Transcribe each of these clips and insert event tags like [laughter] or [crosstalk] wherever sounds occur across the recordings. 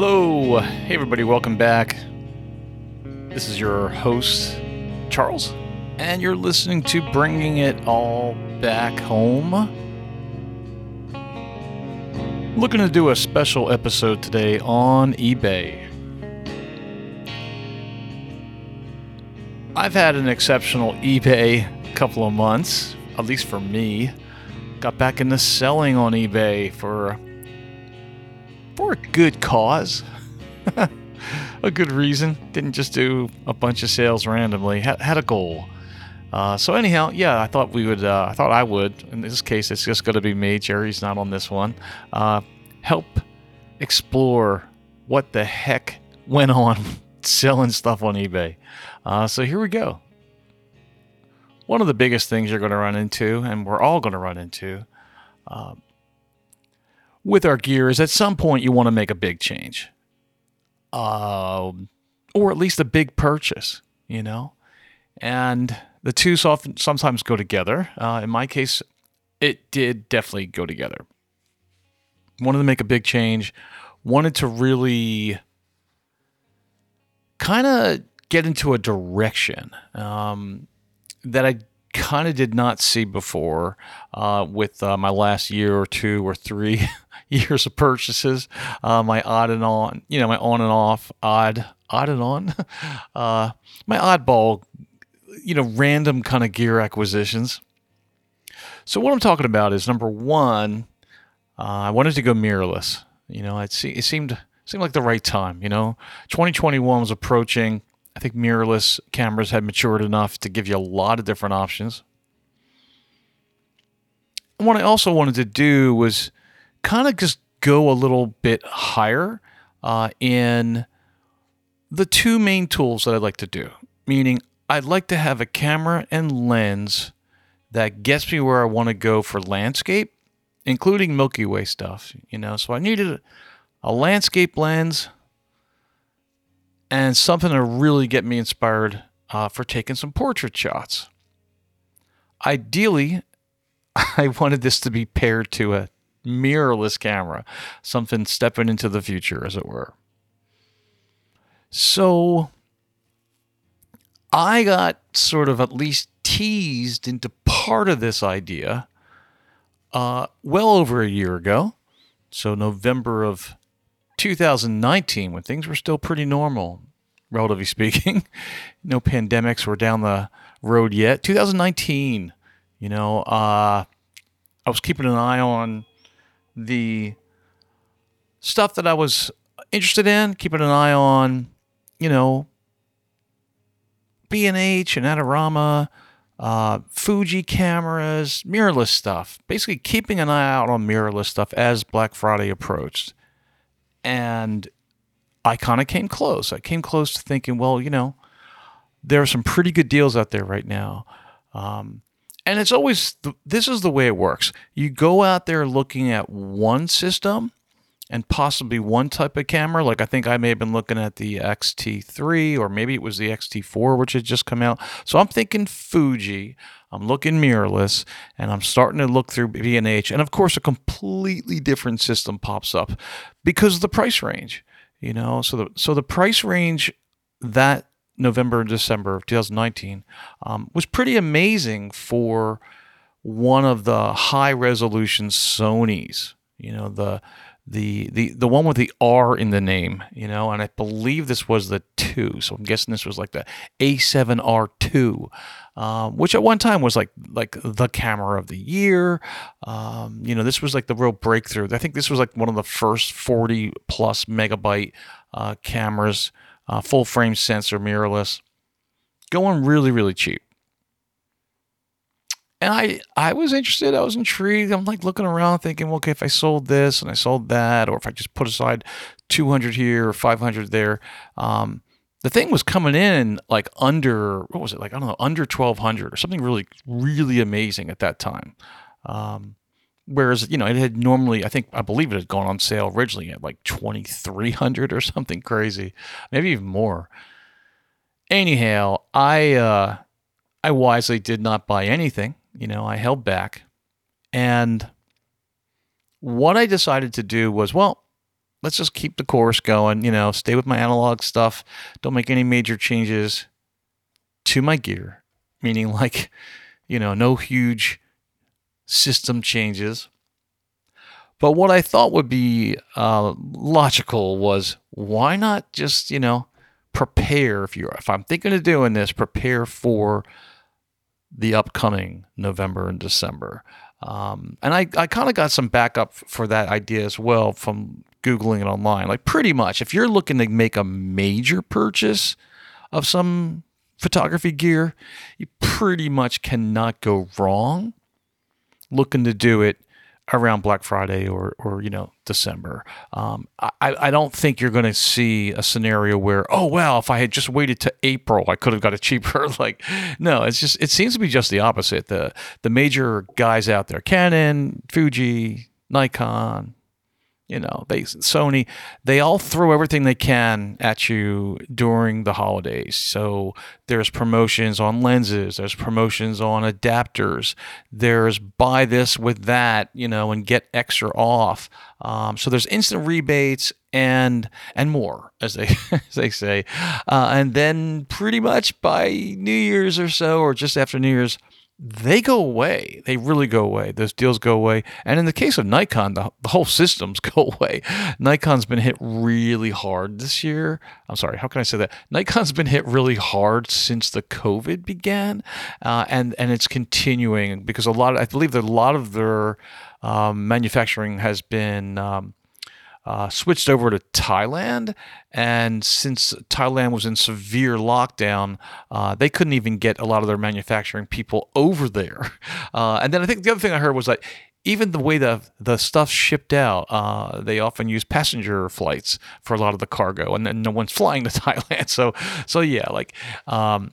Hello, hey everybody, welcome back. This is your host, Charles, and you're listening to Bringing It All Back Home. Looking to do a special episode today on eBay. I've had an exceptional eBay couple of months, at least for me. Got back into selling on eBay for for a good cause. [laughs] a good reason. Didn't just do a bunch of sales randomly. Had, had a goal. Uh, so anyhow, yeah, I thought we would. Uh, I thought I would. In this case, it's just going to be me. Jerry's not on this one. Uh, help explore what the heck went on [laughs] selling stuff on eBay. Uh, so here we go. One of the biggest things you're going to run into, and we're all going to run into, uh, with our gear is at some point you want to make a big change, uh, or at least a big purchase, you know, and the two often, sometimes go together. Uh, in my case, it did definitely go together. Wanted to make a big change, wanted to really kind of get into a direction um, that I kind of did not see before uh, with uh, my last year or two or three [laughs] [laughs] years of purchases. Uh, my odd and on, you know, my on and off, odd, odd and on, [laughs] uh, my oddball, you know, random kind of gear acquisitions. So what I'm talking about is number one, uh, I wanted to go mirrorless. You know, it, se- it seemed seemed like the right time. You know, 2021 was approaching. I think mirrorless cameras had matured enough to give you a lot of different options. What I also wanted to do was kind of just go a little bit higher uh, in the two main tools that I'd like to do. Meaning, I'd like to have a camera and lens that gets me where I want to go for landscape, including Milky Way stuff. You know, so I needed a landscape lens and something to really get me inspired uh, for taking some portrait shots. Ideally, [laughs] I wanted this to be paired to a mirrorless camera, something stepping into the future, as it were. So I got sort of at least teased into part of this idea uh, well over a year ago. So, November of 2019, when things were still pretty normal, relatively [laughs] speaking, no pandemics were down the road yet. 2019, you know, uh, I was keeping an eye on the stuff that I was interested in, keeping an eye on, you know, B&H and Adorama, uh, Fuji cameras, mirrorless stuff. Basically, keeping an eye out on mirrorless stuff as Black Friday approached. And I kind of came close. I came close to thinking, well, you know, there are some pretty good deals out there right now. Um, and it's always this is the way it works. You go out there looking at one system and possibly one type of camera. Like I think I may have been looking at the XT3 or maybe it was the XT4, which had just come out. So I'm thinking Fuji. I'm looking mirrorless, and I'm starting to look through B&H, and of course a completely different system pops up because of the price range. You know, so the so the price range that November and December of 2019 um, was pretty amazing for one of the high resolution Sony's. You know the the the the one with the R in the name. You know, and I believe this was the two. So I'm guessing this was like the A7R2. Um, which at one time was like like the camera of the year. Um, you know, this was like the real breakthrough. I think this was like one of the first 40 plus megabyte uh, cameras uh, full frame sensor, mirrorless, going really, really cheap. And I, I was interested. I was intrigued. I'm like looking around, thinking, well, okay, if I sold this and I sold that, or if I just put aside 200 here or 500 there, um, the thing was coming in like under what was it like I don't know under 1200 or something really really amazing at that time. Um, Whereas, you know, it had normally, I think, I believe it had gone on sale originally at like 2300 or [laughs] something crazy, maybe even more. Anyhow, I, uh, I wisely did not buy anything. You know, I held back. And what I decided to do was, well, let's just keep the course going. You know, stay with my analog stuff. Don't make any major changes to my gear, meaning like, you know, no huge system changes. But what I thought would be uh, logical was why not just you know prepare if you if I'm thinking of doing this, prepare for the upcoming November and December. Um, and I, I kind of got some backup for that idea as well from Googling it online. Like, pretty much, if you're looking to make a major purchase of some photography gear, you pretty much cannot go wrong looking to do it around Black Friday or, or you know December. Um, I, I don't think you're going to see a scenario where oh well if I had just waited to April I could have got it cheaper. [laughs] like no, it's just it seems to be just the opposite. The the major guys out there, Canon, Fuji, Nikon, you know, they Sony, they all throw everything they can at you during the holidays. So there's promotions on lenses, there's promotions on adapters, there's buy this with that, you know, and get extra off. Um, so there's instant rebates and and more, [laughs] as they as they say, uh, and then pretty much by New Year's or so, or just after New Year's they go away. They really go away. Those deals go away. And in the case of Nikon, the, the whole systems [laughs] go away. Nikon's been hit really hard this year. I'm sorry, how can I say that? Nikon's been hit really hard since the COVID began, uh, and and it's continuing because a lot. Of, I believe that a lot of their um, manufacturing has been um, uh, switched over to Thailand. And since Thailand was in severe lockdown, uh, they couldn't even get a lot of their manufacturing people over there. [laughs] Uh, and then I think the other thing I heard was that even the way the the stuff shipped out, uh, they often use passenger flights for a lot of the cargo, and then no one's [laughs] flying to [laughs] Thailand. So, so yeah, like. Um,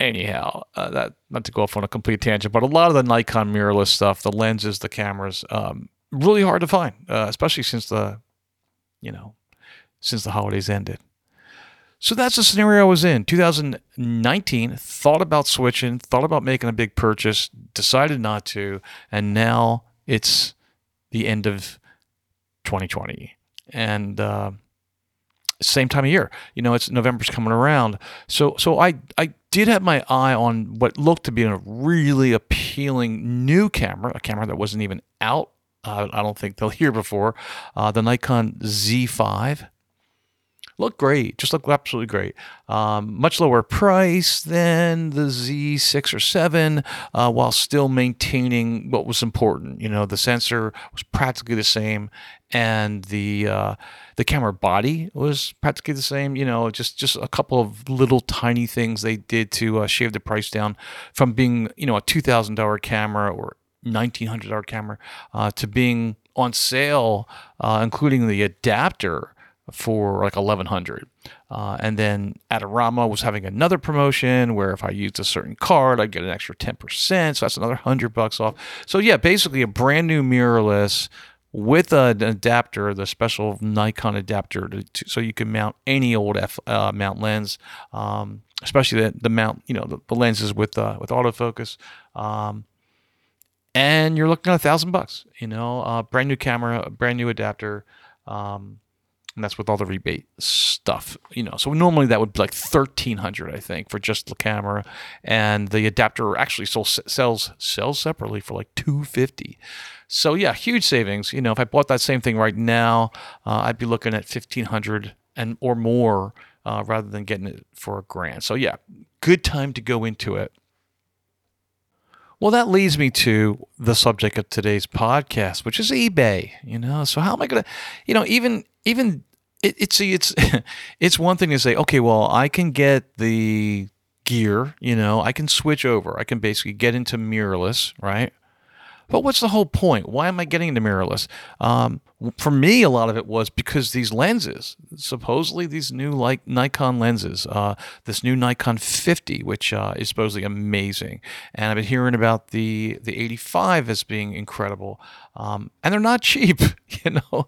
anyhow, uh, that not to go off on a complete tangent, but a lot of the Nikon mirrorless stuff, the lenses, the cameras, um, really hard to find, uh, especially since the you know, since the holidays ended. So that's the scenario I was in. 2019, thought about switching, thought about making a big purchase, decided not to, and now it's the end of 2020. And uh, same time of year. You know, it's November's coming around. So so I I did have my eye on what looked to be a really appealing new camera, a camera that wasn't even out uh, I don't think they'll hear before. Uh, the Nikon Z5 looked great, just looked absolutely great. Um, much lower price than the Z6 or 7, uh, while still maintaining what was important. You know, the sensor was practically the same, and the uh, the camera body was practically the same. You know, just just a couple of little tiny things they did to uh, shave the price down from being you know a two thousand dollar camera or $1,900 camera uh, to being on sale, uh, including the adapter for like 1100 uh, and then Adorama was having another promotion where if I used a certain card, I'd get an extra 10%. So that's another 100 bucks off. So yeah, basically a brand new mirrorless with an adapter, the special Nikon adapter, to, to, so you can mount any old F uh, mount lens, um, especially the, the mount, you know, the, the lenses with uh, with autofocus. Um, and you're looking at a thousand bucks. You know, uh, brand new camera, brand new adapter, um, and that's with all the rebate stuff. You know, so normally that would be like thirteen hundred, I think, for just the camera, and the adapter actually sold, sells sells separately for like two fifty. So yeah, huge savings. You know, if I bought that same thing right now, uh, I'd be looking at fifteen hundred and or more uh, rather than getting it for a grand. So yeah, good time to go into it. Well, that leads me to the subject of today's podcast, which is eBay. You know, so how am I going to, you know, even even it, it's it's [laughs] it's one thing to say, okay, well, I can get the gear, you know, I can switch over, I can basically get into mirrorless, right? But what's the whole point? Why am I getting into mirrorless? Um, for me, a lot of it was because these lenses, supposedly these new like Nikon lenses, uh, this new Nikon 50, which uh, is supposedly amazing, and I've been hearing about the the 85 as being incredible, um, and they're not [laughs] cheap. You know,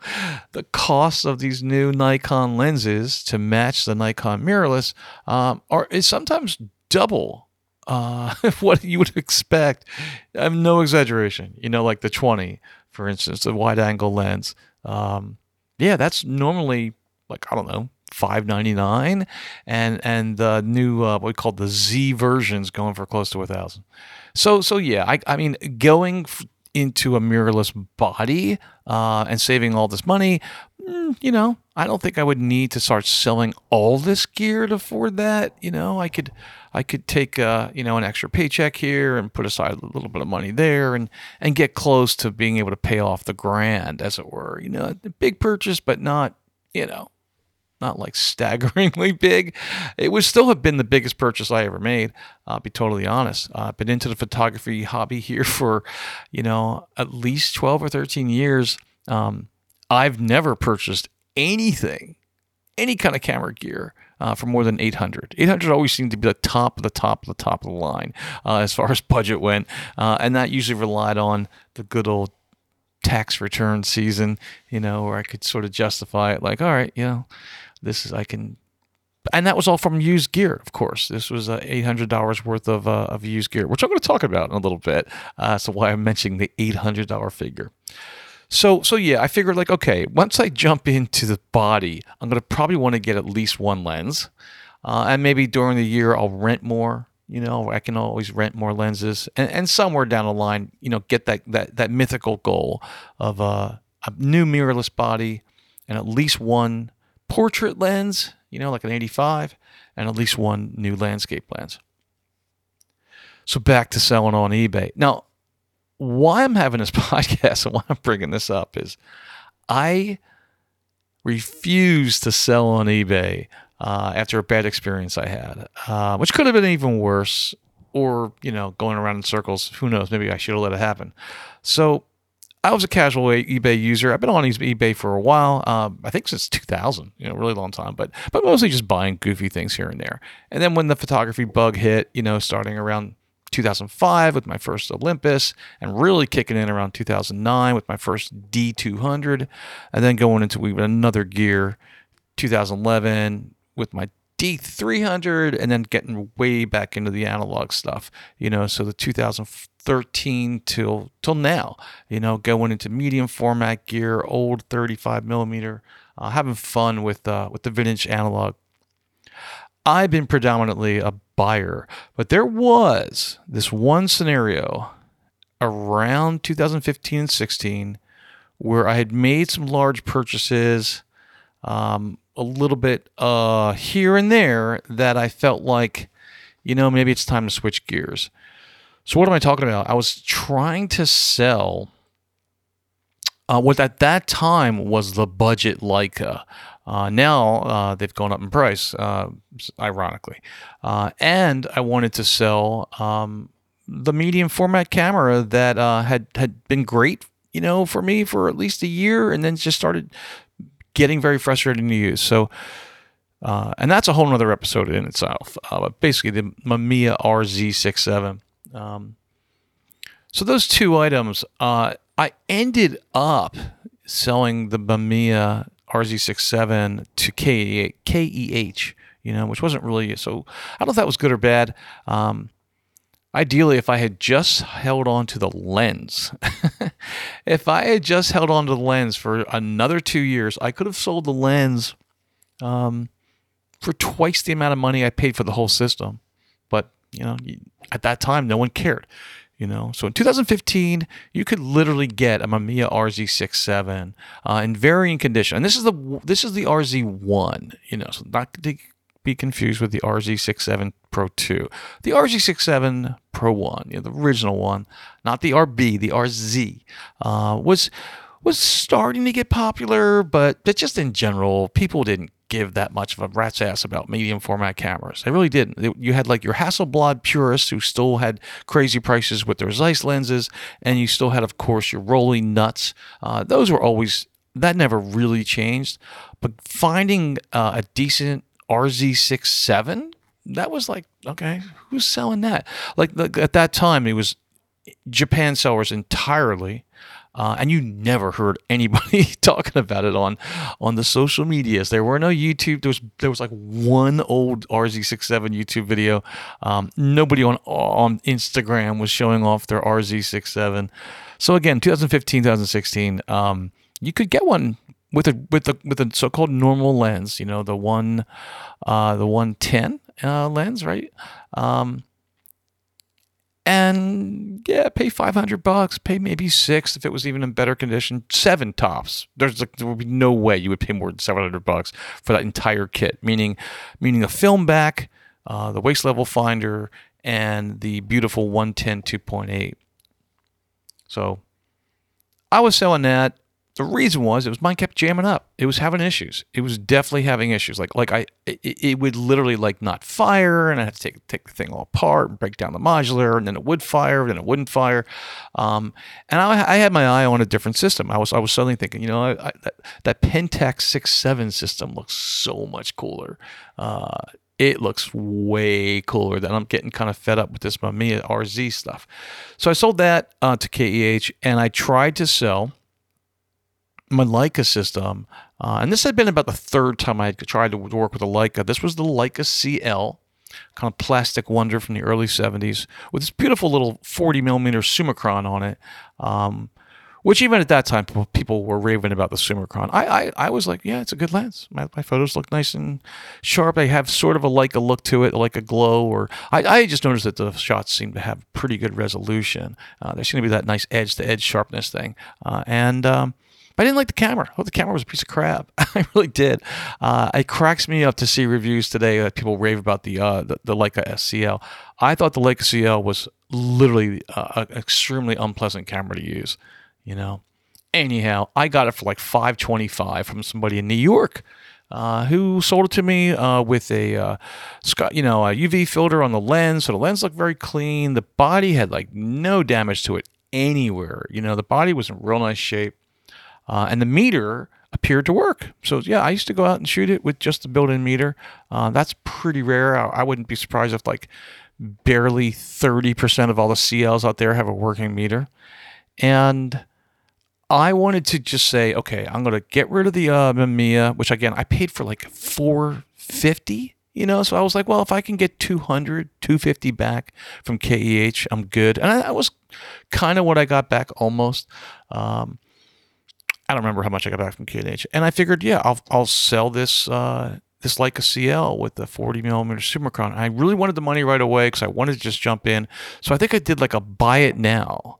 the cost of these new Nikon lenses to match the Nikon mirrorless um, are is sometimes double uh, [laughs] what you would expect. I'm no exaggeration. You know, like the 20, for instance, the wide angle lens. Um, yeah, that's normally like I don't know, five ninety nine, and and the new uh, what we call the Z versions going for close to a thousand. So so yeah, I I mean going f- into a mirrorless body uh, and saving all this money, mm, you know, I don't think I would need to start selling all this gear to afford that. You know, I could I could take uh, you know an extra paycheck here and put aside a little bit of money there and and get close to being able to pay off the grand, as it were. You know, a big purchase, but not you know not like [laughs] staggeringly big. It would still have been the biggest purchase I ever made. I'll be totally honest. I've been into the photography hobby here [laughs] for, you know, at least 12 or 13 years. Um, I've never purchased anything, any kind of camera gear. Uh, for more than 800. 800 always seemed to be the top of the top of the top of the line uh, as far [laughs] as budget went. Uh, and that usually relied on the good old tax return season, you know, where I could sort of justify it like, all right, you know, this is I can, and that was all from used gear, of course. This was uh, eight hundred dollars worth of uh, of used gear, which I'm going to talk about in a little bit. Uh, so why I'm mentioning the eight hundred dollar figure. So so yeah, I figured like okay, once I jump into the body, I'm to probably want to get at least one lens, uh, and maybe during the year I'll rent more. You know, I can always rent more lenses, and, and somewhere down the line, you know, get that that that mythical goal of uh, a new mirrorless body and at least one portrait lens, you know, like an 85, and at least one new landscape lens. So back to selling on eBay. Now, why I'm having this [laughs] podcast and why I'm bringing this up is I refuse to sell on eBay uh, after a bad experience I had, uh, which could have been even worse, or you know, going around in circles. Who knows? Maybe I should have let it happen. So I was a casual eBay user. I've been on eBay for a while. Um, I think since 2000, you know, really long time. But but mostly just buying goofy things here and there. And then when the photography bug hit, you know, starting around 2005 with my first Olympus, and really kicking in around 2009 with my first D200, and then going into another gear, 2011 with my D300, and then getting way back into the analog stuff. You know, so the 2013 till till now. You know, going into medium format gear, old 35 millimeter, uh, having fun with uh, with the vintage analog. I've been predominantly a buyer, but there was this one scenario around 2015 and 16 where I had made some large purchases, um, a little bit uh, here and there that I felt like, you know, maybe it's time to switch gears. So what am I talking about? I was trying to sell uh, what at that time was the budget Leica. Uh, now uh, they've gone up in price, uh, ironically. Uh, and I wanted to sell um, the medium format camera that uh, had had been great, you know, for me for at least a year, and then just started getting very frustrating to use. So. and that's a whole other episode in itself. but basically, the Mamiya RZ67 um, so those two items, uh, I ended up selling the Mamiya RZ67 to KEH, you know, which wasn't really so. I don't know if that was good or bad. Um, ideally, if I had just held on to the lens, [laughs] if I had just held on to the lens for another two years, I could have sold the lens um, for twice the amount of money I paid for the whole system. But you know, at that time, no one cared. You know, so in 2015, you could literally get a Mamiya RZ67 uh, in varying condition, and this is the this is the RZ1. You know, so not to be confused with the RZ67 Pro 2. The RZ67 Pro 1, you know, the original one, not the RB, the RZ, uh, was was starting to get popular, but just in general, people didn't give that much of a rat's ass about medium format cameras. They really didn't. You had like your Hasselblad purists who still had crazy prices with their Zeiss lenses, and you still had, of course, your Rollei nuts. Uh, those were always that never really changed. But finding uh, a decent RZ67, that was like okay, who's selling that? Like at that time, it was Japan sellers entirely. Uh, and you never heard anybody [laughs] talking about it on on the social medias. There were no YouTube. There was there was like one old RZ67 YouTube video. Um, nobody on on Instagram was showing off their RZ67. So again, 2015, 2016, um, you could get one with a with the with a so-called normal lens, you know, the one uh, the 110 uh, lens, right? Um, and yeah, pay 500 bucks, pay maybe six if it was even in better condition, seven tops. There's like, there would be no way you would pay more than 700 bucks for that entire kit, meaning meaning a film back, uh, the waist level finder, and the beautiful 110 2.8. So I was selling that the reason was it was mine kept jamming up. It was having issues. It was definitely having issues. Like like I it, it would literally like not fire, and I had to take take the thing all apart and break down the modular, and then it would fire, and then it wouldn't fire. Um, and I, I, had my eye on a different system. I was I was suddenly thinking, you know, I, I, that that Pentax six seven system looks so much cooler. Uh, it looks way cooler than I'm getting kind of fed up with this Mamiya RZ stuff. So I sold that uh, to KEH and I tried to sell my Leica system, uh, and this had been about the third time I had tried to work with a Leica. This was the Leica CL, kind of plastic wonder from the early 70s, with this beautiful little 40 millimeter Summicron on it. Um, which even at that time people were raving about the Summicron. I, I, I was like, yeah, it's a good lens. My, my photos look nice and sharp. They have sort of a like a look to it, like a glow. Or I, I just noticed that the shots seem to have pretty good resolution. Uh, there seemed to be that nice edge to edge sharpness thing, uh, and um, but I didn't like the camera. Oh, the camera was a piece of crap. [laughs] I really did. Uh, it cracks me up to see reviews today that people rave about the, uh, the, the Leica SCL. I thought the Leica CL was literally uh, an extremely unpleasant camera to use. You know. Anyhow, I got it for like five twenty five from somebody in New York. Uh, who sold it to me uh, with a uh, you know a UV filter on the lens, so the lens looked very clean. The body had like no damage to it anywhere. You know, the body was in real nice shape uh, and the meter appeared to work. So yeah, I used to go out and shoot it with just the built-in meter. Uh, that's pretty rare. I, I, wouldn't be surprised if like barely 30% of all the CLs out there have a working meter. And I wanted to just say, okay, I'm going to get rid of the uh, Mamiya, which again, I paid for like 450 you know so i was like well if i can get 200 250 back from keh i'm good and that was kind of what i got back almost um, I don't remember how much I got back from KEH, and I figured, yeah, I'll I'll sell this uh, this Leica CL with the 40 millimeter Summicron. I really wanted the money right away because I wanted to just jump in. So I think I did like a buy it now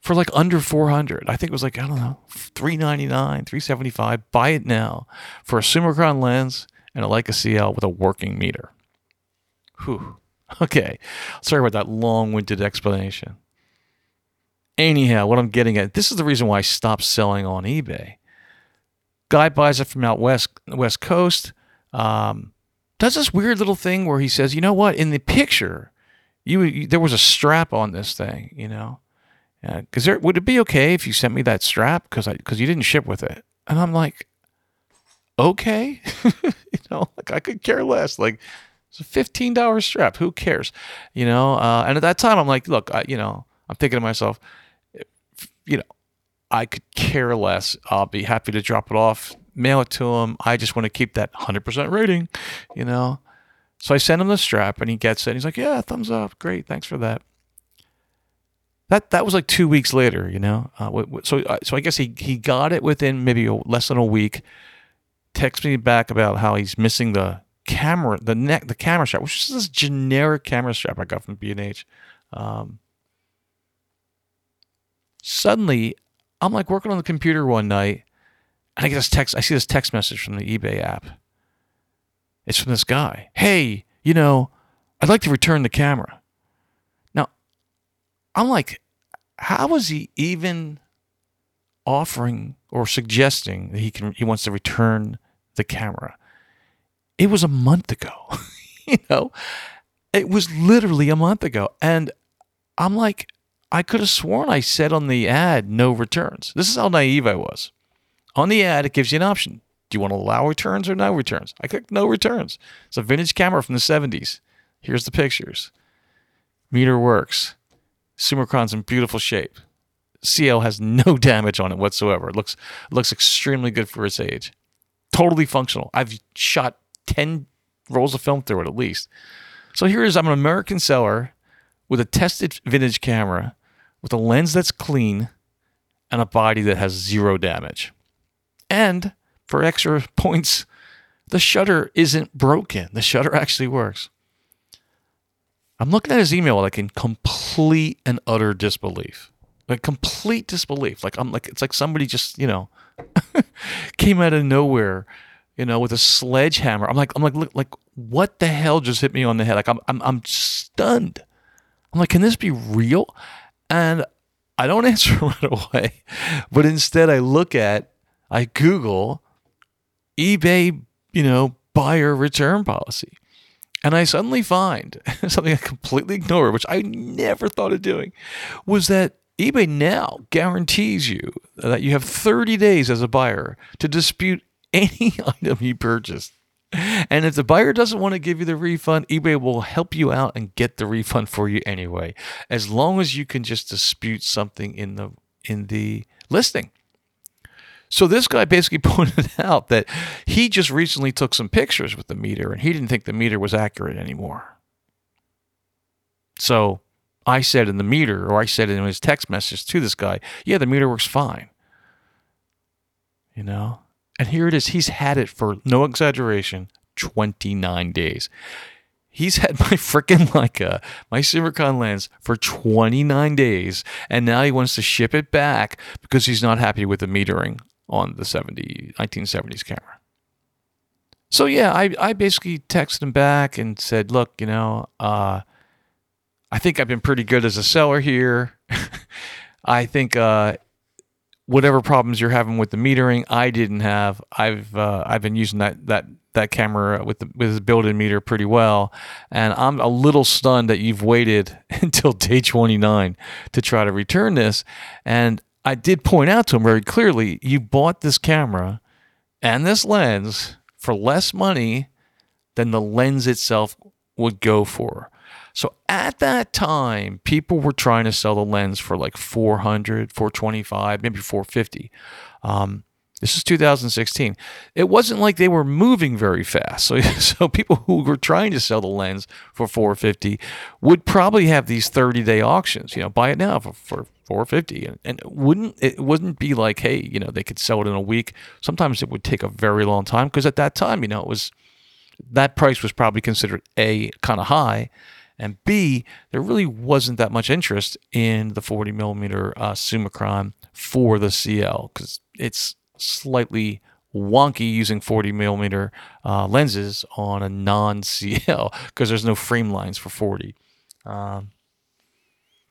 for like under 400. I think it was like I don't know 399, 375. Buy it now for a Summicron lens and a Leica CL with a working meter. Whew. [laughs] Okay, sorry about that long-winded explanation. Anyhow, what I'm getting at, this is the reason why I stopped selling on eBay. Guy buys it from out west, west coast. Um, does this weird little thing where he says, you know what, in the picture, you, you there was a strap on this thing, you know, because there would it be okay if you sent me that strap because I because you didn't ship with it, and I'm like, okay, [laughs] you know, like I could care less, like. It's a fifteen dollar strap. Who cares, you know? Uh, and at that time, I'm like, look, I, you know, I'm thinking to myself, you know, I could care less. I'll be happy to drop it off, mail it to him. I just want to keep that 100% rating, you know. So I send him the strap and he gets it. He's like, "Yeah, thumbs up. Great. Thanks for that." That that was like 2 weeks later, you know. Uh, so uh, so I guess he he got it within maybe less than a week. Texts me back about how he's missing the camera, the neck, the camera strap, which is this generic camera strap I got from B&H. Um, suddenly I'm like working on the computer one night and I get this text. I see this text message from the eBay app. It's from this guy. Hey, you know, I'd like to return the camera. Now, I'm like, how is he even offering or suggesting that he can he wants to return the camera? It was a month ago. [laughs] you know, it was literally a month ago. And I'm like, I could have sworn I said on the ad no returns. This is how naive I was. On the ad, it gives you an option. Do you want to allow returns or no returns? I clicked no returns. It's a vintage camera from the 70s. Here's the pictures. Meter works. Summicron's in beautiful shape. CL has no [laughs] damage on it whatsoever. It looks looks extremely good for its age. Totally functional. I've shot 10 rolls of film through it at least. So here is I'm an American seller with a tested vintage camera with a lens that's clean and a body that has zero damage. And for extra [laughs] points, the shutter isn't broken. The shutter actually works. I'm looking at his email like in complete and utter disbelief. Like complete disbelief. Like I'm like it's like somebody just, you know, [laughs] came out of nowhere, you know, with a sledgehammer. I'm like I'm like look, like what the hell just hit me on the head? Like I'm I'm I'm stunned. I'm like, can this be real? And I don't [laughs] answer right away, but instead I look at, I Google eBay, you know, buyer return policy. And I suddenly find [laughs] something I completely ignored, which I never thought of doing, was that eBay now guarantees you that you have 30 days as a buyer to dispute [laughs] any item you purchased. And if the buyer doesn't want to give you the refund, eBay will help you out and get the refund for you anyway, as long as you can just dispute something in the in the listing. So this guy basically [laughs] pointed out that he just recently took some pictures with the meter and he didn't think the meter was accurate anymore. So I said in the meter, or I said in his text message to this guy, yeah, the meter works fine. You know? And here it is. He's had it for no exaggeration, 29 days. He's had my [laughs] freaking Leica, my Summicron lens for 29 days, and now he wants to ship it back because he's not happy with the metering on the 70, 1970s camera. So yeah, I, I basically texted him back and said, look, you know, uh, I think I've been pretty good as a seller here. [laughs] I think uh, whatever problems you're having with the metering, I didn't have. I've uh, I've been using that that that camera with the with the built-in meter pretty well, and I'm a little stunned that you've waited [laughs] until day 29 to try to return this. And I did point out to him very clearly, you bought this camera and this lens for less money than the lens itself would go for. So at that time, people were trying to sell the lens for like 400, 425, maybe 450. Um, this is 2016. It wasn't like they were moving very fast. So, [laughs] so people who were trying to sell the lens for 450 would probably have these 30-day auctions. You know, buy it now for, for 450, and, and wouldn't it wouldn't be like, hey, you know, they could sell it in a week. Sometimes it would take a very long time because at that time, you know, it was that price was probably considered a kind of high and B, there really wasn't that much interest in the 40 millimeter uh, Summicron for the CL because it's slightly wonky using 40 millimeter uh, lenses on a non CL because [laughs] there's no frame lines for 40. Um,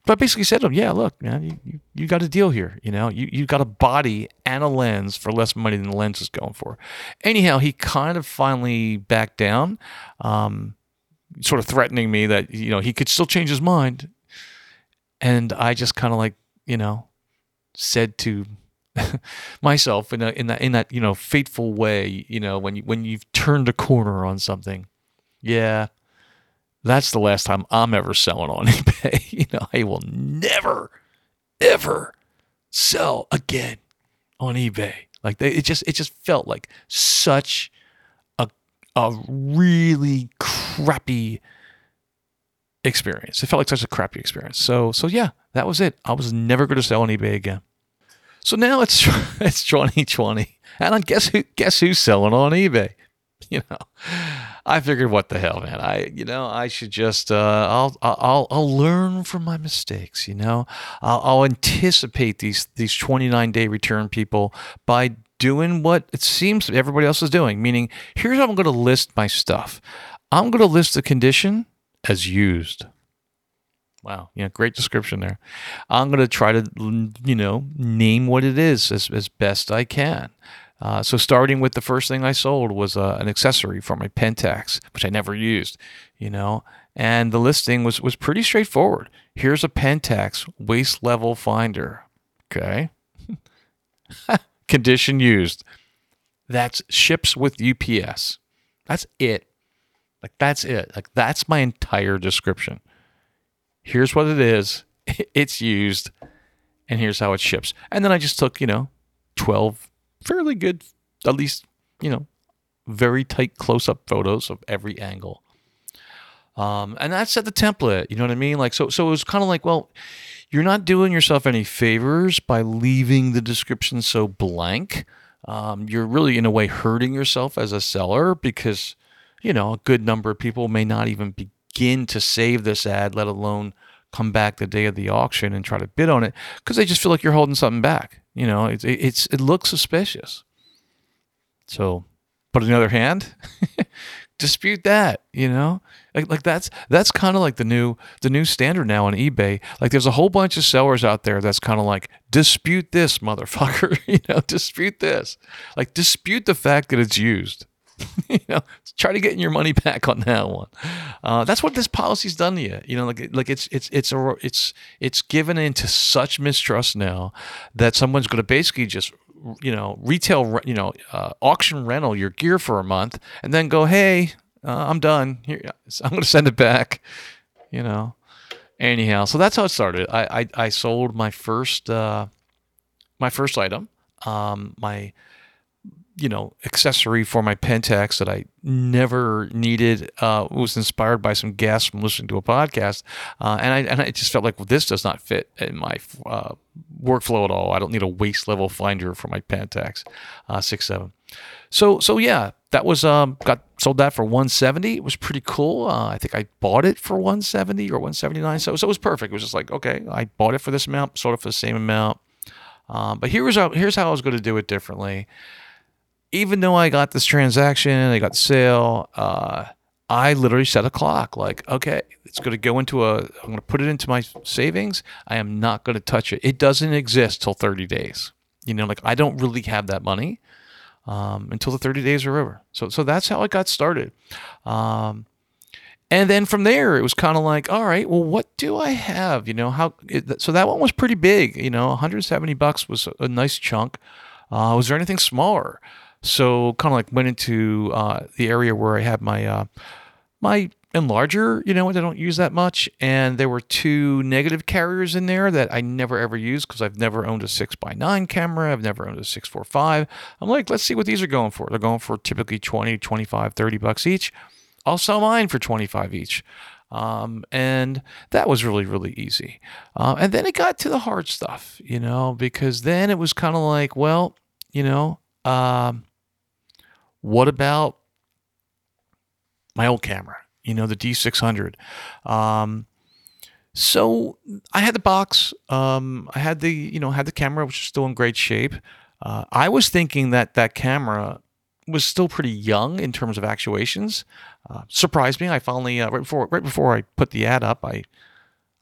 but I basically said to him, yeah, look, man, you, you, you, got a deal here. You know, you, you got a body and a lens for less money than the lens is going for. Anyhow, he kind of finally backed down. Um, sort of threatening me that you know he could still change his mind. And i just kind of like you know said to [laughs] myself in, a, in that in that you know fateful way you know when you when you've turned a corner on something yeah that's the last time i'm ever selling on [laughs] ebay. [laughs] You know i will never ever sell again on ebay. Like they, it just it just felt like such a really crappy experience. It felt like such a crappy experience. So so yeah, that was it. I was never going to sell on eBay again. So now it's it's [laughs] 2020, and I guess who guess who's selling on eBay? [laughs] You know, I figured, what the hell, man? I you know I should just uh, I'll I'll I'll learn from my mistakes. You know, I'll, I'll anticipate these these 29 day return people by doing what it seems everybody else is doing, meaning here's how I'm going to list my stuff. I'm going to list the condition as used. Wow, yeah, great description there. I'm going to try to, you know, name what it is as, as best I can. Uh, so starting with the first thing I sold was uh, an accessory for my Pentax, which I never used, you know, and the listing was was pretty straightforward. Here's a Pentax waist level finder. Okay. [laughs] condition used. That's ships with UPS. That's it. Like that's it. Like that's my entire description. Here's what it is. [laughs] It's used and here's how it ships. And then I just took, you know, 12 fairly good at least, you know, very tight close-up photos of every angle. Um, and that set the template. You know what I mean? Like so. So it was kind of like, well, you're not doing yourself any favors by leaving the description so blank. um, you're really in a way hurting yourself as a seller because you know a good number of people may not even begin to save this ad, let alone come back the day of the auction and try to bid on it because they just feel like you're holding something back. You know, it's it's it looks suspicious. So, but on the other hand, [laughs] dispute that. You know, like like that's that's kind of like the new the new standard now on eBay. Like there's a whole bunch of sellers out there that's kind of like dispute this motherfucker. [laughs] you know, dispute this. Like dispute the fact that it's used. [laughs] you know, try to get your money back on that one. Uh, that's what this policy's done to you. You know, like like it's it's it's a it's it's given into such mistrust now that someone's going to basically just you know retail you know uh, auction rental your gear for a month and then go hey uh, I'm done here [laughs] I'm going to send it back. You know. Anyhow, so that's how it started. I I, I sold my first uh, my first item. Um, my you know accessory for my Pentax that I never needed. Uh, was inspired by some gas from listening to a podcast, uh, and I and I just felt like well, this does not fit in my uh, workflow at all. I don't need a waist level finder for my Pentax uh, six seven. So so yeah, that was um got sold that for 170. It was pretty cool. Uh, I think I bought it for 170 or 179. So so it was perfect. It was just like okay, I bought it for this amount, sold it for the same amount. Um, but here's how here's how I was going to do it differently even though I got this transaction, I got the sale, uh, I literally set a clock. Like, okay, it's going to go into a. I'm going to put it into my savings. I am not going to touch it. It doesn't exist till 30 days. You know, like I don't really have that money um, until the 30 days are over. So, so that's how it got started. Um, and then from there, it was kind of like, all right, well, what do I have? You know, how? It, so that one was pretty big. You know, 170 bucks was a nice chunk. Uh, was there anything smaller? So kind of like went into uh, the area where I had my uh, my enlarger, you know, I don't use that much, and there were two negative carriers in there that I never ever use because I've never owned a six by nine camera. I've never owned a six four five. I'm like, let's see what these are going for. They're going for typically 20, 25, 30 bucks each. I'll sell mine for 25 each. Um, and that was really, really easy. Uh, and then it got to the hard stuff, you know, because then it was kind of like, well, you know, um, what about my old camera? You know, the D600. Um, so I had the box. Um, I had the you know had the camera, which is still in great shape. Uh, I was thinking that that camera was still pretty young in terms of actuations. Uh, surprised me. I finally uh, right before right before I put the ad up, I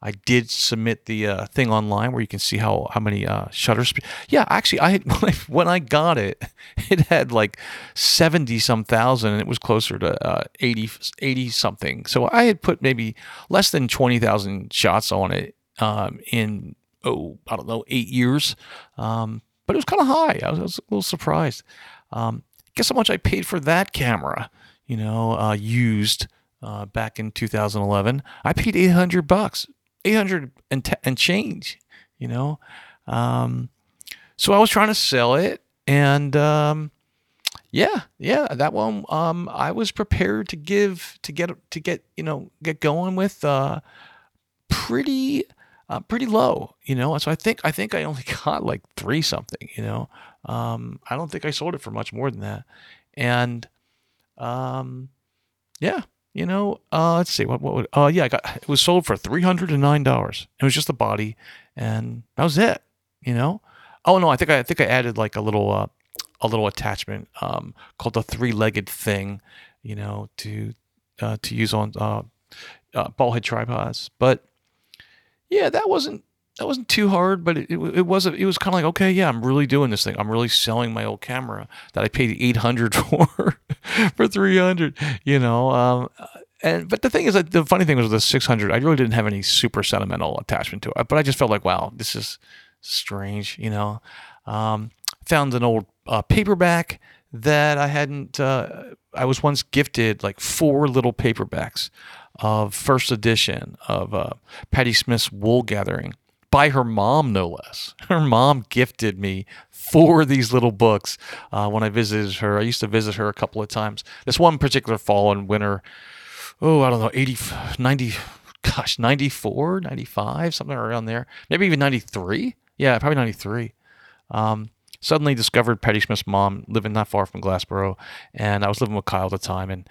I did submit the uh, thing online where you can see how how many uh, shutter speed. Yeah, actually, I had, [laughs] when I got it, it had like seventy some thousand, and it was closer to uh, 80, 80 something. So I had put maybe less than twenty thousand shots on it um, in oh I don't know eight years, um, but it was kind of high. I was, I was, a little surprised. Um, guess how much I paid for that camera? You know, uh, used. Uh, back in 2011, I paid 800 bucks 800 and, t- and change, you know? Um, so I was trying to sell it and, um, yeah, yeah, that one, um, I was prepared to give, to get, to get, you know, get going with, uh, pretty, uh, pretty low, you know? So I think, I think I only [laughs] got like three something, you know? Um, I don't think I sold it for much more than that. And, um, yeah, you know, uh, let's see what what would uh yeah, I got it was sold for three hundred and nine dollars. It was just a body, and that was it. You know, oh no, I think I, I think I added like a little uh, a little attachment um, called the three legged thing, you know, to uh, to use on uh, uh, ball head tripods. But yeah, that wasn't that wasn't too hard, but it, it, it was it was kind of like okay, yeah, I'm really doing this thing. I'm really selling my old camera that I paid 800 [laughs] for for 300. You know, um, and but the thing is that the funny thing was with the 600, I really didn't have any super sentimental attachment to it, but I just felt like wow, this is strange. You know, um, found an old uh, paperback that I hadn't. Uh, I was once gifted like four little paperbacks of first edition of uh, Patti Smith's Woolgathering by her mom, no less. [laughs] Her mom gifted me four of these little books uh, when I visited her. I used to visit her a couple of times. This one particular fall and winter, oh, I don't know, 80, 90, gosh, 94, 95, something around there. Maybe even 93. Yeah, probably 93. Um, suddenly discovered Patti Smith's mom living not far from Glassboro, and I was living with Kyle at the time, and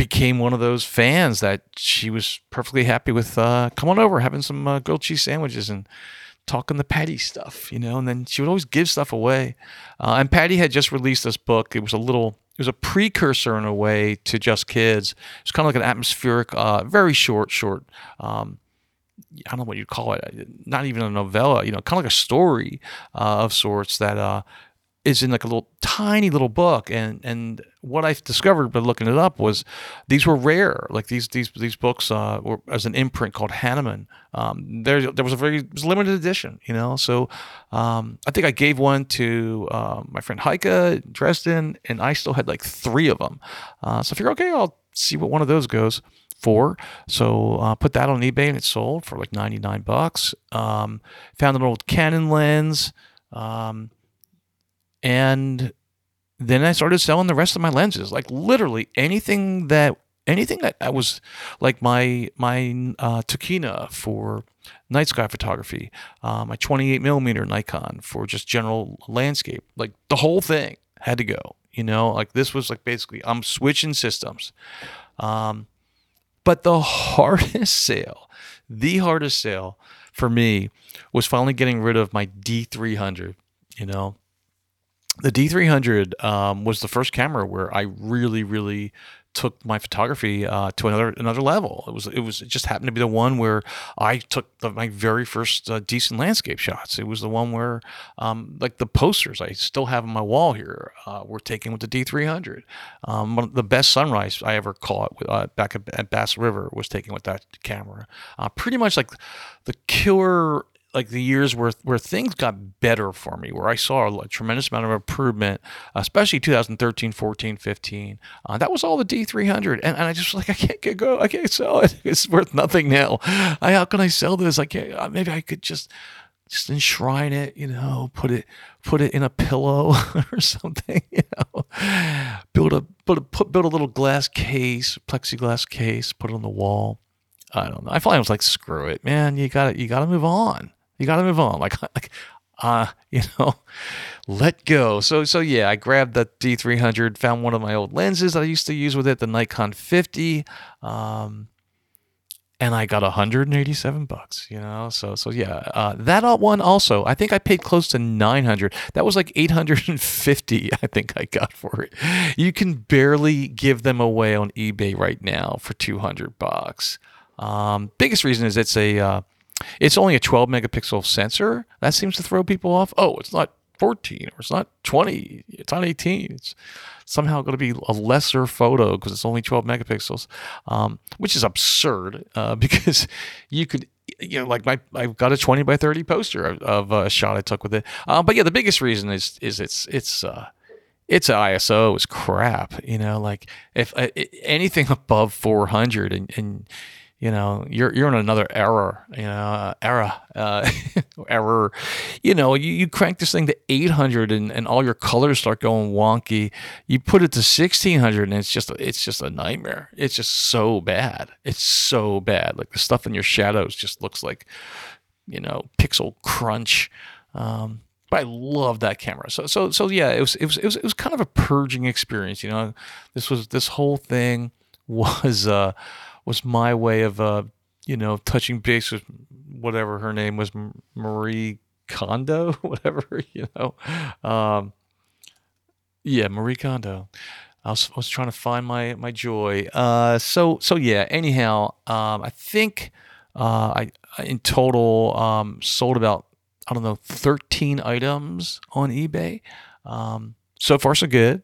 became one of those fans that she was perfectly happy with uh, on over, having some uh, grilled cheese sandwiches and talking the Patti stuff, you know. And then she would always give stuff away. Uh, and Patti had just released this book. It was a little, it was a precursor in a way to Just Kids. It's kind of like an atmospheric, uh, very short, short. Um, I don't know what you'd call it. Not even a novella, you know, kind of like a story uh, of sorts that uh, is in like a little tiny little book and and what I discovered by looking it up was these were rare like these these these books uh, were as an imprint called Hanuman um, there there was a very was limited edition you know so um, I think I gave one to uh, my friend Heike Dresden and I still had like three of them uh, so figured okay I'll see what one of those goes for. So uh, put that on eBay and it sold for like 99 bucks. Um, found an old Canon lens. Um, and then I started selling the rest of my lenses, like literally anything that anything that I was like my my uh, Tokina for night sky photography, uh, my 28 millimeter Nikon for just general landscape, like the whole thing had to go. You know, like this was like basically I'm switching systems. Um, but the [laughs] hardest sale, the hardest sale for me was finally getting rid of my D300. You know, the D300 um, was the first camera where I really, really took my photography uh, to another another level. It was it was it just happened to be the one where I took the, my very first uh, decent landscape shots. It was the one where um, like the posters I still have on my wall here uh, were taken with the D300. Um, the best sunrise I ever caught uh, back at, at, Bass River was taken with that camera. Uh, pretty much like the killer like the years where where things got better for me, where I saw a, tremendous amount of improvement, especially 2013, 14, 15. Uh, that was all the D300, and, and I just like I can't get go, I can't sell it. [laughs] It's worth nothing now. I, how can I sell this? I can't. Uh, maybe I could just just enshrine it, you know, put it put it in a pillow [laughs] or something, you know, build a put a put, build a little glass case, plexiglass case, put it on the wall. I don't know. I finally was like, screw it, man. You got to you got to move on. You got to move on. [laughs] Like, like, uh, you know, let go. So, so yeah, I grabbed the D300, found one of my old lenses I used to use with it, the Nikon 50. Um, and I got 187 bucks, you know. So so yeah, uh, that one also. I think I paid close to 900. That was like 850. [laughs] I think I got for it. You can barely give them away on eBay right now for 200 bucks. Um, biggest reason is it's a uh, it's only a 12 megapixel sensor. That seems to throw people off. Oh, it's not 14 or it's not 20. It's not 18. It's somehow going to be a lesser photo because it's only 12 megapixels, um, which is absurd uh, [laughs] because you could you know, like my I've got a 20 by 30 poster of, of a shot I took with it. Uh, but yeah, the biggest reason is is it's it's uh, it's ISO is crap. You know, like if uh, anything [laughs] above 400 and, and you know you're you're in another era you know uh, era uh, [laughs] error. You know you, you crank this thing to 800 and, and all your colors start going wonky. You put it to 1600 and it's just it's just a nightmare. It's just so bad. It's so bad. Like the stuff in your shadows just looks like you know pixel crunch. Um, but I love that camera. So so so yeah, it was, it was it was it was kind of a purging experience. You know, this was this whole thing [laughs] was uh was my way of uh, you know touching base with whatever her name was Marie Kondo [laughs] whatever you know. Um, yeah Marie Kondo. I was, I was trying to find my my joy. Uh, so so yeah anyhow um, I think uh, I in total um, sold about I don't know 13 items on eBay. Um, so far so good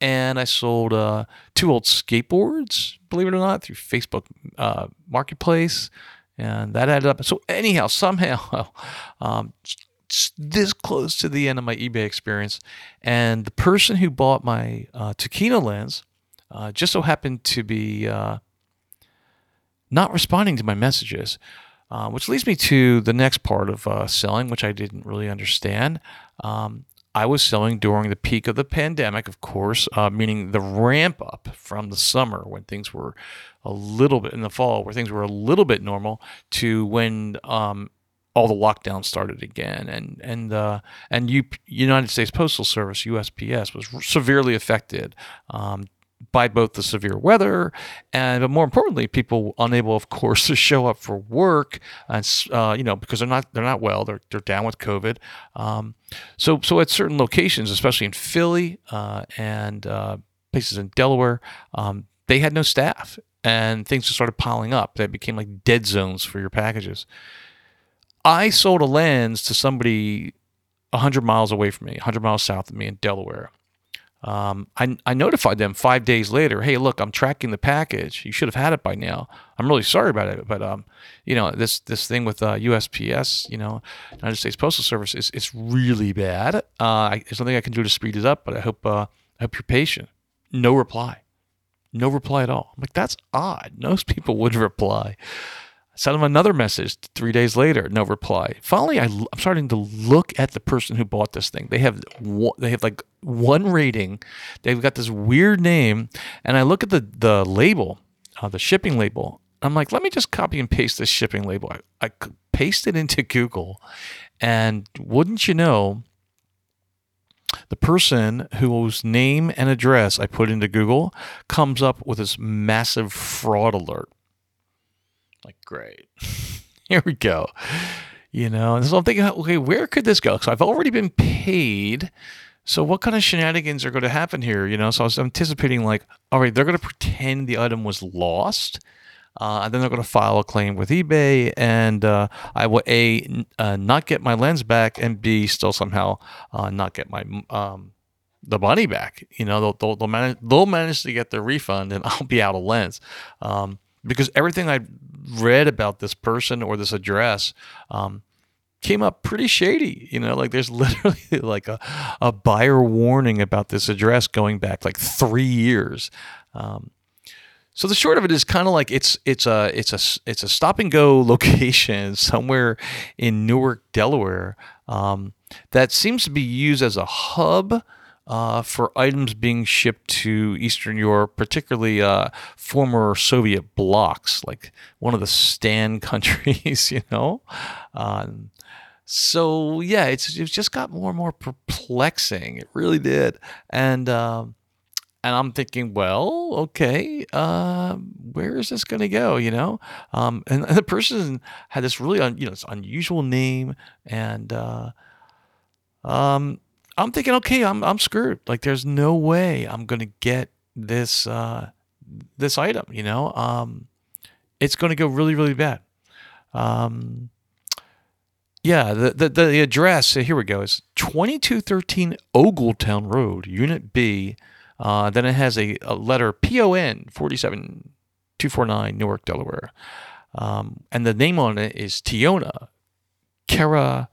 and I sold uh, two old skateboards, believe it or not, through Facebook uh, Marketplace, and that added up. So anyhow, somehow, [laughs] um, this close to the end of my eBay experience, and the person who bought my uh, lens uh, just so happened to be uh, not responding to my messages. Uh, which leads me to the next part of selling, which I didn't really understand. Um, I was selling during the peak of the pandemic, of course, uh, meaning the ramp up from the summer when things were a little bit in the fall, where things were a little bit normal, to when um, all the lockdowns started again, and and uh, and U- United States Postal Service (USPS) was severely affected. Um, by both the severe weather and, but more importantly, people unable, of course, [laughs] to show up for work, and uh, you know because they're not they're not well, they're they're down with COVID. Um, so so at certain locations, especially in Philly uh, and uh, places in Delaware, um, they had no staff, and things just started piling up. They became like dead zones for your packages. I sold a lens to somebody 100 miles away from me, 100 miles south of me in Delaware. Um, I, I notified them five days later. Hey, look, I'm tracking the package. You should have had it by now. I'm really sorry about it, but um, you know this this thing with uh, USPS, you know, United States Postal Service is it's really bad. Uh, I, there's nothing I can do to speed it up, but I hope uh, I hope you're patient. No reply, no reply at all. I'm like that's odd. Most people would [laughs] reply. Sent him another message three days later, no reply. Finally, I, am starting to look at the person who bought this thing. They have they have like one rating. They've got this weird name, and I look at the the label, uh, the shipping label. I'm like, let me just copy and paste this shipping label. I, I paste it into Google, and wouldn't you know, the person whose name and address I put into Google comes up with this massive fraud alert. Like, great. [laughs] Here we go. You know, so I'm thinking, okay, where could this go? So I've already been paid. So what kind of shenanigans are going to happen here? You know, so I was anticipating like, all right, they're going to pretend the item was lost. Uh, and then they're going to file a claim with eBay, and uh, I will a uh, not get my lens back, and b still somehow uh, not get my um, the money back. You know, they'll they'll, they'll, manage, they'll manage to get their refund, and [laughs] I'll be out of lens um, because everything I read about this person or this address um, came up pretty shady. You know, like there's [laughs] literally like a, a buyer warning about this address going back like three years. Um, so the short of it is kind of like it's it's a it's a it's a stop and go [laughs] location somewhere in Newark, Delaware, um, that seems to be used as a hub uh, for items being shipped to Eastern Europe, particularly uh, former Soviet blocs, like one of the Stan [laughs] countries, you know. Um, so yeah, it's it just got more and more perplexing. It really did, and um, and I'm thinking, well, okay, uh, where is this going to go? You know, um, and, and, the person had this really un, you know this unusual name, and uh, um, I'm thinking, okay, I'm I'm screwed. Like, there's no way I'm gonna get this uh, this item. You know, um, it's gonna go really really bad. Um, yeah, the, the the address here we go is 2213 Ogletown Road, Unit B. Uh, then it has a, a letter PON 47249 Newark, Delaware. Um, and the name on it is Tiona Kara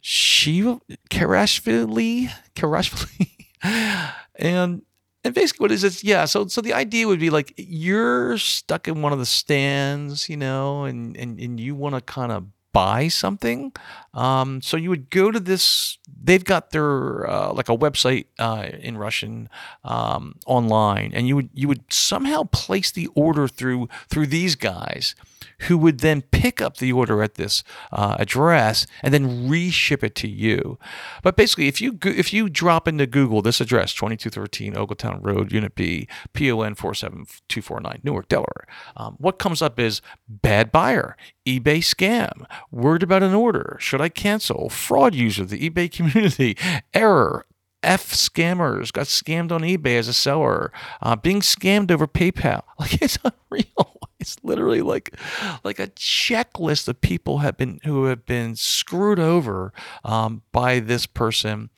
Shiva Karashvili Karashvili [laughs] and and basically what is it yeah so so the idea would be like you're stuck in one of the stands you know and and, and you want to kind of buy something. Um, so you would go to this. They've got their uh, like a website uh, in Russian um, online, and you would you would somehow place the order through through these guys, who would then pick up the order at this uh, address and then reship it to you. But basically, if you if you drop into Google this address, 2213 Ogletown Road, Unit B, PON 47249, Newark, Delaware, um, what comes up is bad buyer, eBay scam, word about an order, should I cancel, fraud user, the eBay [laughs] community, error, F scammers got scammed on eBay as a seller, uh, being scammed over PayPal. [laughs] Like it's unreal. It's literally like like a checklist of people have been who have been screwed over um, by this person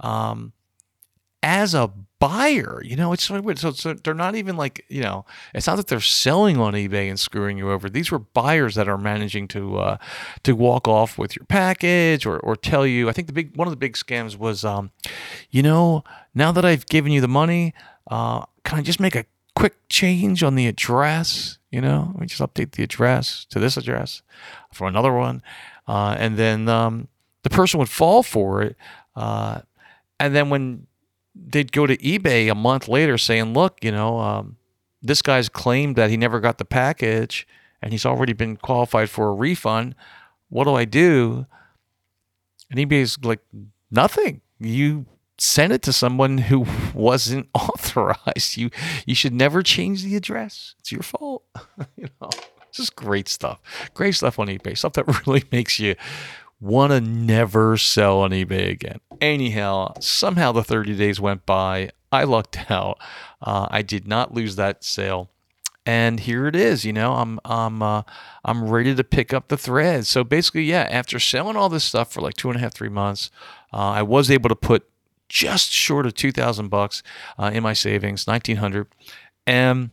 um, as a buyer. You know, it's so weird. So, so, they're not even like, you know, it's not that they're selling on eBay and screwing you over. These were buyers that are managing to uh, to walk off with your package or, or tell you. I think the big one of the big scams was, um, you know, now that I've given you the money, uh, can I just make a quick change on the address? You know, we just update the address to this address for another one, uh, and then um, the person would fall for it. Uh, and then when they'd go to eBay a month later saying, look, you know, um, this guy's claimed that he never got the package and he's already been qualified for a refund. what do I do? And eBay's like, nothing. You send it to someone who wasn't [laughs] authorized. You you should never change the address. It's your fault. [laughs] you know, just great stuff. Great stuff on eBay. Stuff that [laughs] really makes you want to never sell on eBay again. Anyhow, somehow the 30 days went by. I lucked out. Uh, I did not lose that sale and here it is. You know, I'm I'm uh, I'm ready to pick up the thread. So basically, yeah, after selling all this stuff for like two and a half, three months, uh, I was able to put just short of two thousand bucks uh, in my savings, nineteen hundred, and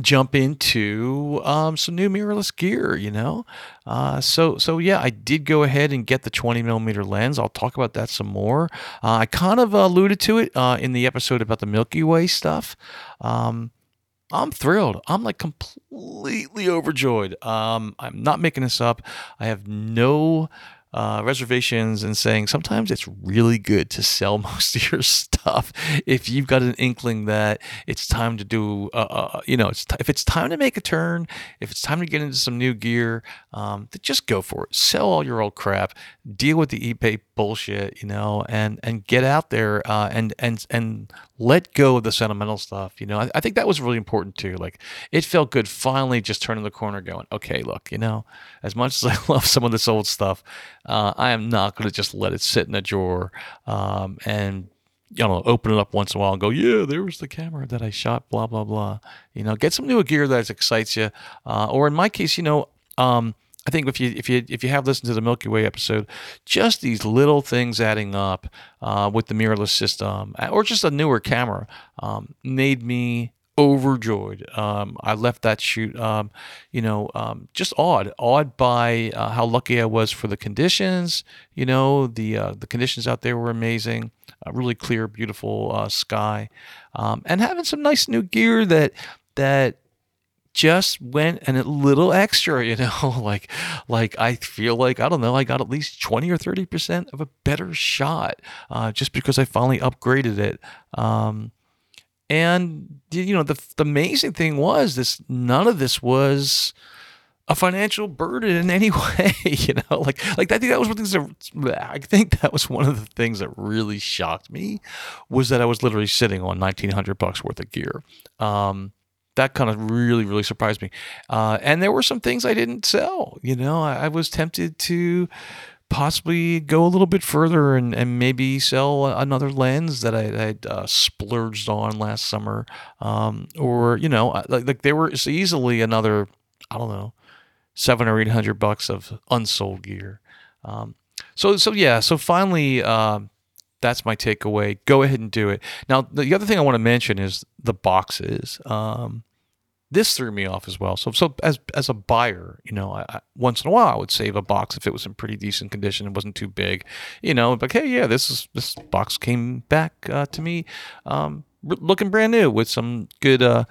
jump into um, some new mirrorless gear. You know, uh, so so yeah, I did go ahead and get the twenty millimeter lens. I'll talk about that some more. Uh, I kind of alluded to it uh, in the episode about the Milky Way stuff. Um, I'm thrilled. I'm like completely overjoyed. Um, I'm not making this up. I have no uh, reservations and saying sometimes it's really good to sell [laughs] most of your stuff if you've got an inkling that it's time to do, uh, uh, you know, it's t- if it's time to make a turn, if it's time to get into some new gear, um, just go for it. Sell all your old crap, deal with the eBay bullshit, you know, and and get out there uh, and and and let go of the sentimental stuff. You know, I, I think that was really important too. Like it felt good finally just turning the corner, going, okay, look, you know, as much as I [laughs] love some of this old stuff. Uh, I am not going to just let it sit in a drawer um, and you know open it up once in a while and go, yeah, there was the camera that I shot. Blah blah blah. You know, get some new gear that excites you. Uh, or in my case, you know. Um, I think if you if you if you have listened to the Milky Way episode, just these little things adding up uh, with the mirrorless system or just a newer camera um, made me overjoyed. Um, I left that shoot, um, you know, um, just awed, awed by uh, how lucky I was for the conditions. You know, the uh, the conditions out there were amazing. Really clear, beautiful uh, sky, um, and having some nice new gear that that just went and a little extra, you know, [laughs] like like I feel like I don't know, I got at least twenty or thirty percent of a better shot uh, just because I finally upgraded it. And you know, the the amazing thing was this: none of this was a financial burden in any [laughs] way. You know, like like I think that was one of the things that I think that was one of the things that really shocked me was that I was literally sitting on nineteen hundred bucks worth of gear. Um, that kind of really really surprised me. Uh, and there were some things I didn't sell. You know, I, I was tempted to possibly go a little bit further and, and maybe sell another lens that I uh, splurged on last summer, um, or you know, like, like there was easily another, I don't know, seven or eight hundred bucks of unsold gear. Um, so so yeah, so finally. Uh, that's my takeaway. Go ahead and do it. Now, the other thing I want to mention is the boxes. Um, this threw me off as well. So, so as as a buyer, you know, I, I, once in a while I would save a box if it was in pretty decent condition and wasn't too big, you know. Like, hey, yeah, this is this box came back uh, to me, um, looking brand new with some good, uh,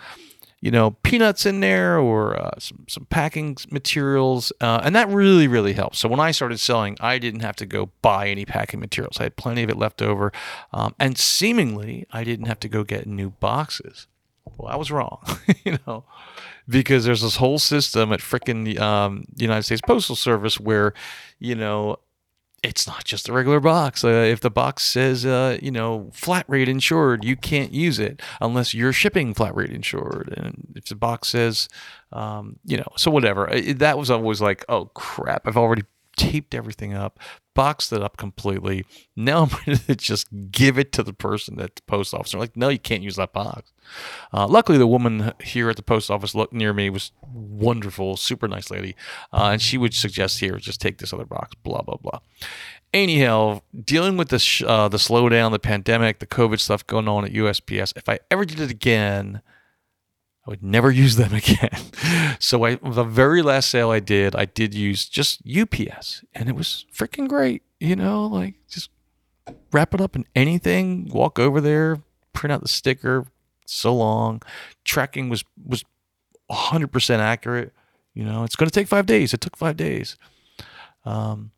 you know, peanuts in there or uh, some some packing materials, uh, and that really really helps. So when I started selling, I didn't have to go buy any packing materials. I had plenty of it left over, um, and seemingly I didn't have to go get new boxes. Well, I was wrong, [laughs] you know, because there's this whole system at frickin' um, United States Postal Service where, you know, it's not just a regular box. Uh, if the box says, uh, you know, flat rate insured, you can't use it unless you're shipping flat rate insured. And if the box says, um, you know, so whatever. It, that was always like, oh crap, I've already taped everything up, boxed it up completely. Now [laughs] I'm going to just give it to the person at the post office. They're like, no, you can't use that box. Uh, luckily, the woman here at the post office near me was wonderful, super nice lady, uh, and she would suggest here, just take this other box, blah blah blah. Anyhow, dealing with the sh- uh, the slowdown, the pandemic, the COVID stuff going on at USPS. If I ever did it again, I would never use them [laughs] again. so I, the very last sale I did, I did use just UPS, and it was freaking great. You know, like just wrap it up in anything, walk over there, print out the sticker. So long, tracking was was 100% accurate. You know, it's going to take five days. It took five days. Um,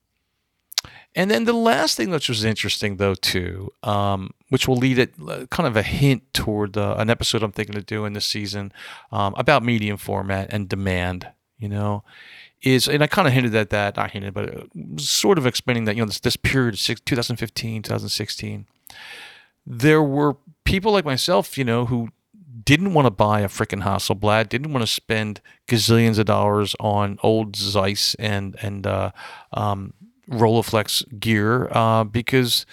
and then the last thing which was interesting though too, um, which will lead it uh, kind of a hint toward uh, an episode I'm thinking of doing this season um, about medium format and demand. You know, is, and I kind of hinted at that, not hinted, but uh, sort of explaining that, you know, this, this period, 2015, 2016, there were people like myself, you know, who didn't want to buy a freaking Hasselblad, didn't want to spend gazillions of dollars on old Zeiss and, and, uh, um, Rolleiflex gear, uh, because,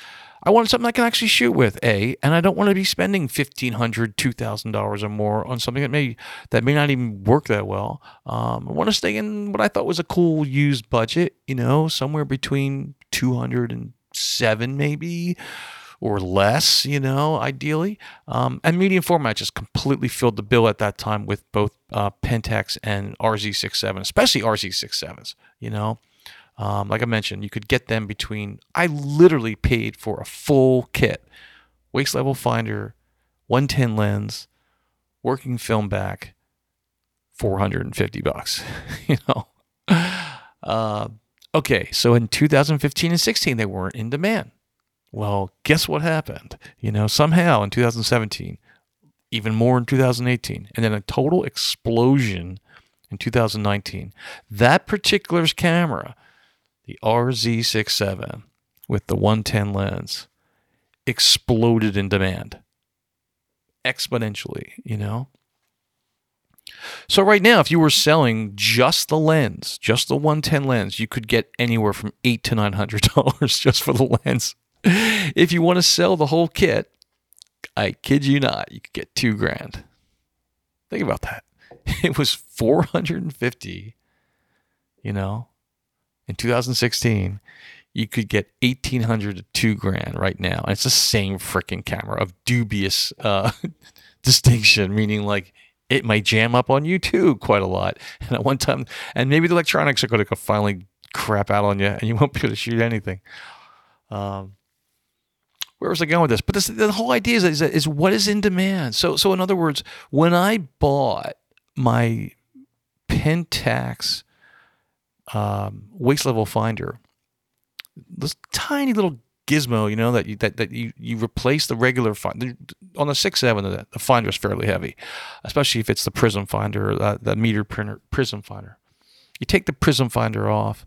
I wanted something I can actually shoot with, A, and I don't want to be spending $1,500, $2,000 or more on something that may that may not even work that well. Um, I want to stay in what I thought was a cool used budget, you know, somewhere between 200 and seven maybe or less, you know, ideally. Um, and medium format just completely filled the bill at that time with both uh, Pentax and RZ67, especially RZ67s, you know. Um, like I mentioned, you could get them between. I literally paid for a full kit, waist level finder, 110 lens, working film back, 450 bucks. [laughs] you know. Uh, okay, so in 2015 and 16, they weren't in demand. Well, guess what happened? You know, somehow in 2017, even more in 2018, and then a total explosion in 2019. That particular camera the RZ67 with the 110 lens exploded in demand exponentially, you know? So right now, if you were selling just the lens, just the 110 lens, you could get anywhere from eight to nine hundred dollars [laughs] just for the lens. If you want to sell the whole kit, I kid you not, you could get two grand. Think about that. [laughs] It was 450, you know, in 2016, you could get 1800 to 2 grand right now. And it's the same freaking camera of dubious uh, [laughs] distinction, meaning like it might jam up on you too quite a lot. [laughs] And at one time, and maybe the electronics are going to finally crap out on you and you won't be able to shoot anything. Um, where was I going with this? But this, the whole idea is, is, is what is in demand. So, so in other words, when I bought my Pentax um, waist level finder, this tiny little gizmo, you know, that you that, that you, you replace the regular finder on the six seven. The, the finder is fairly heavy, especially if it's the prism finder, uh, the meter printer prism finder. You take the prism finder off,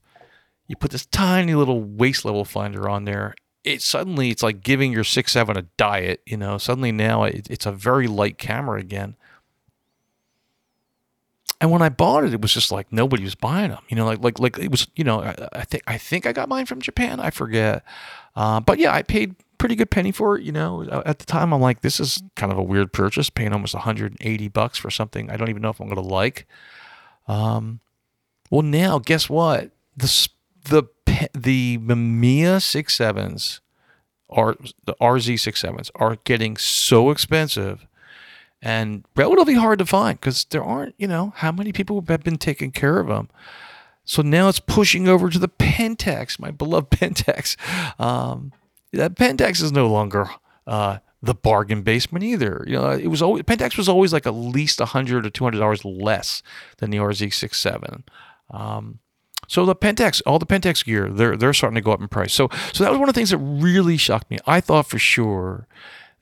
you put this tiny little waist level finder on there. It suddenly it's like giving your six seven a diet. You know, suddenly now it, it's a very light camera again. And when I bought it, it was just like nobody was buying them. You know, like like like it was. You know, I, I think I think I got mine from Japan. I forget. Uh, but yeah, I paid pretty good penny for it. You know, at the time, I'm like, this is kind of a weird purchase, paying almost 180 bucks for something I don't even know if I'm going to like. Um, well, now guess what? The the the Mamiya six sevens are the RZ six sevens are getting so expensive and relatively hard to find because there aren't, you know, how many people have been taking care of them. So now it's pushing over to the Pentax, my beloved [laughs] Pentax. Um, that Pentax is no longer uh, the bargain basement either. You know, it was always Pentax was always like at least a hundred or two hundred dollars less than the RZ67. Um, so the Pentax, all the Pentax gear, they're they're starting to go up in price. So so that was one of the things that really shocked me. I thought for sure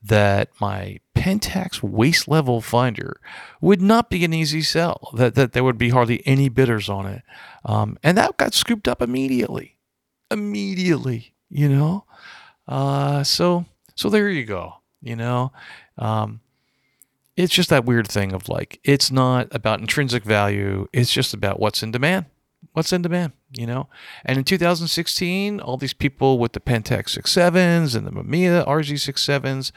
that my Pentax waist level finder would not be an easy sell, that, that there would be hardly any bidders on it. Um, and that got scooped up immediately. Immediately, you know? Uh, so, so there you go, you know? Um, it's just that weird thing of like, it's not about intrinsic value, it's just about what's in demand what's in demand, you know? And in 2016, all these people with the Pentax 67s and the Mamiya RZ67s,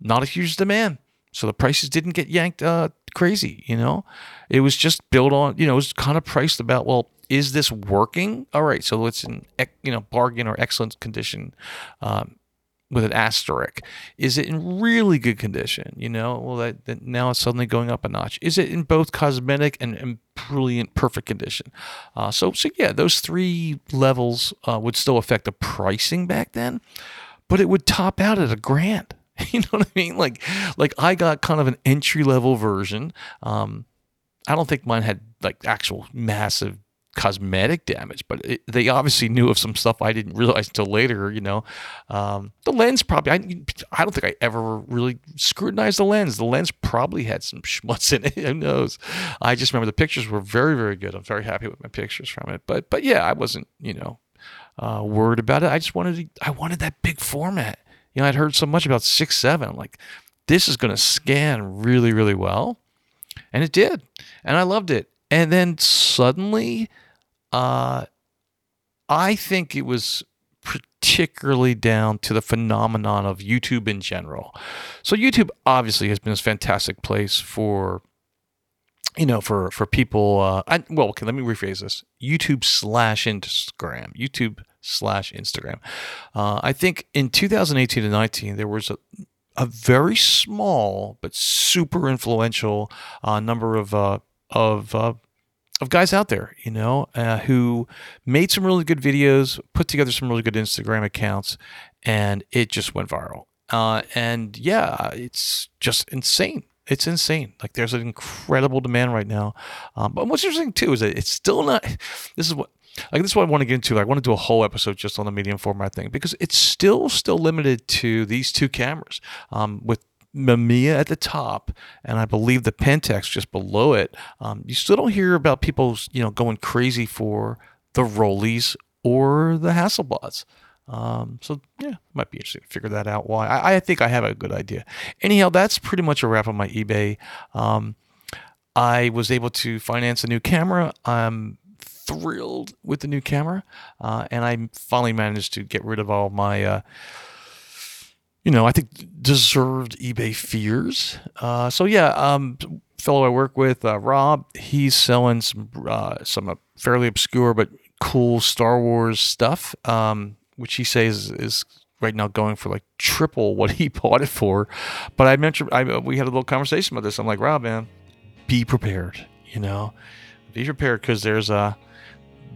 not a huge demand. So the prices didn't get yanked uh, crazy, you know? It was just built on, you know, it was kind of priced about, well, is this working? All right, so it's in, you know, bargain or excellent condition. Um, with an asterisk. Is it in really good condition? You know, well, that, that, now it's suddenly going up a notch. Is it in both cosmetic and, and brilliant, perfect condition? Uh, so, so yeah, those three levels uh, would still affect the pricing back then, but it would top out at a grand. [laughs] You know what I mean? Like, like I got kind of an entry level version. Um, I don't think mine had like actual massive cosmetic damage, but it, they obviously knew of some stuff I didn't realize until later. You know, um, the lens probably I, I don't think I ever really scrutinized the lens. The lens probably had some schmutz in it. [laughs] Who knows? I just remember the pictures were very very good. I'm very happy with my pictures from it. But but yeah, I wasn't you know uh, worried about it. I just wanted to, I wanted that big format. You know, I'd heard so much about six seven. I'm like, this is going to scan really really well, and it did, and I loved it. And then suddenly uh, I think it was particularly down to the phenomenon of YouTube in general. So YouTube obviously has been this fantastic place for you know for for people uh I, well okay let me rephrase this youtube slash instagram youtube slash instagram uh, i think in 2018 and 19 there was a, a very small but super influential uh, number of uh, of uh, of guys out there, you know, uh, who made some really good videos, put together some really good Instagram accounts, and it just went viral. Uh, and yeah, it's just insane. It's insane. Like there's an incredible demand right now. Um, but what's interesting too is that it's still not. This is what like this is what I want to get into. I want to do a whole episode just on the medium format thing because it's still still limited to these two cameras. Um, with Mamiya at the top, and I believe the Pentax just below it. Um, you still don't hear about people, you know, going crazy for the Rolleis or the Hasselblads. Um, so yeah, might be interesting to figure that out. Why? I, I, think I have a good idea. Anyhow, that's pretty much a wrap on my eBay. Um, I was able to finance a new camera. I'm thrilled with the new camera, uh, and I finally managed to get rid of all my. Uh, you know, I think deserved eBay fears. Uh, so yeah, um, fellow I work with, uh, Rob, he's selling some uh, some uh, fairly obscure but cool Star Wars stuff, um, which he says is right now going for like triple what he [laughs] bought it for. But I mentioned I, we had a little conversation about this. I'm like, Rob, man, be prepared. You know, be prepared because there's a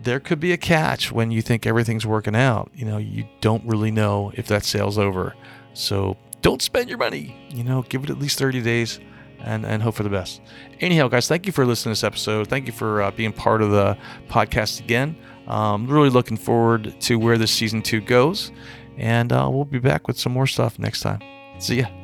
there could be a catch when you think everything's working out. You know, you don't really know if that sale's over. So don't spend your money. You know, give it at least 30 days and, and hope for the best. Anyhow, guys, thank you for listening to this episode. Thank you for uh, being part of the podcast again. Um, really looking forward to where this season two goes. And uh, we'll be back with some more stuff next time. See ya.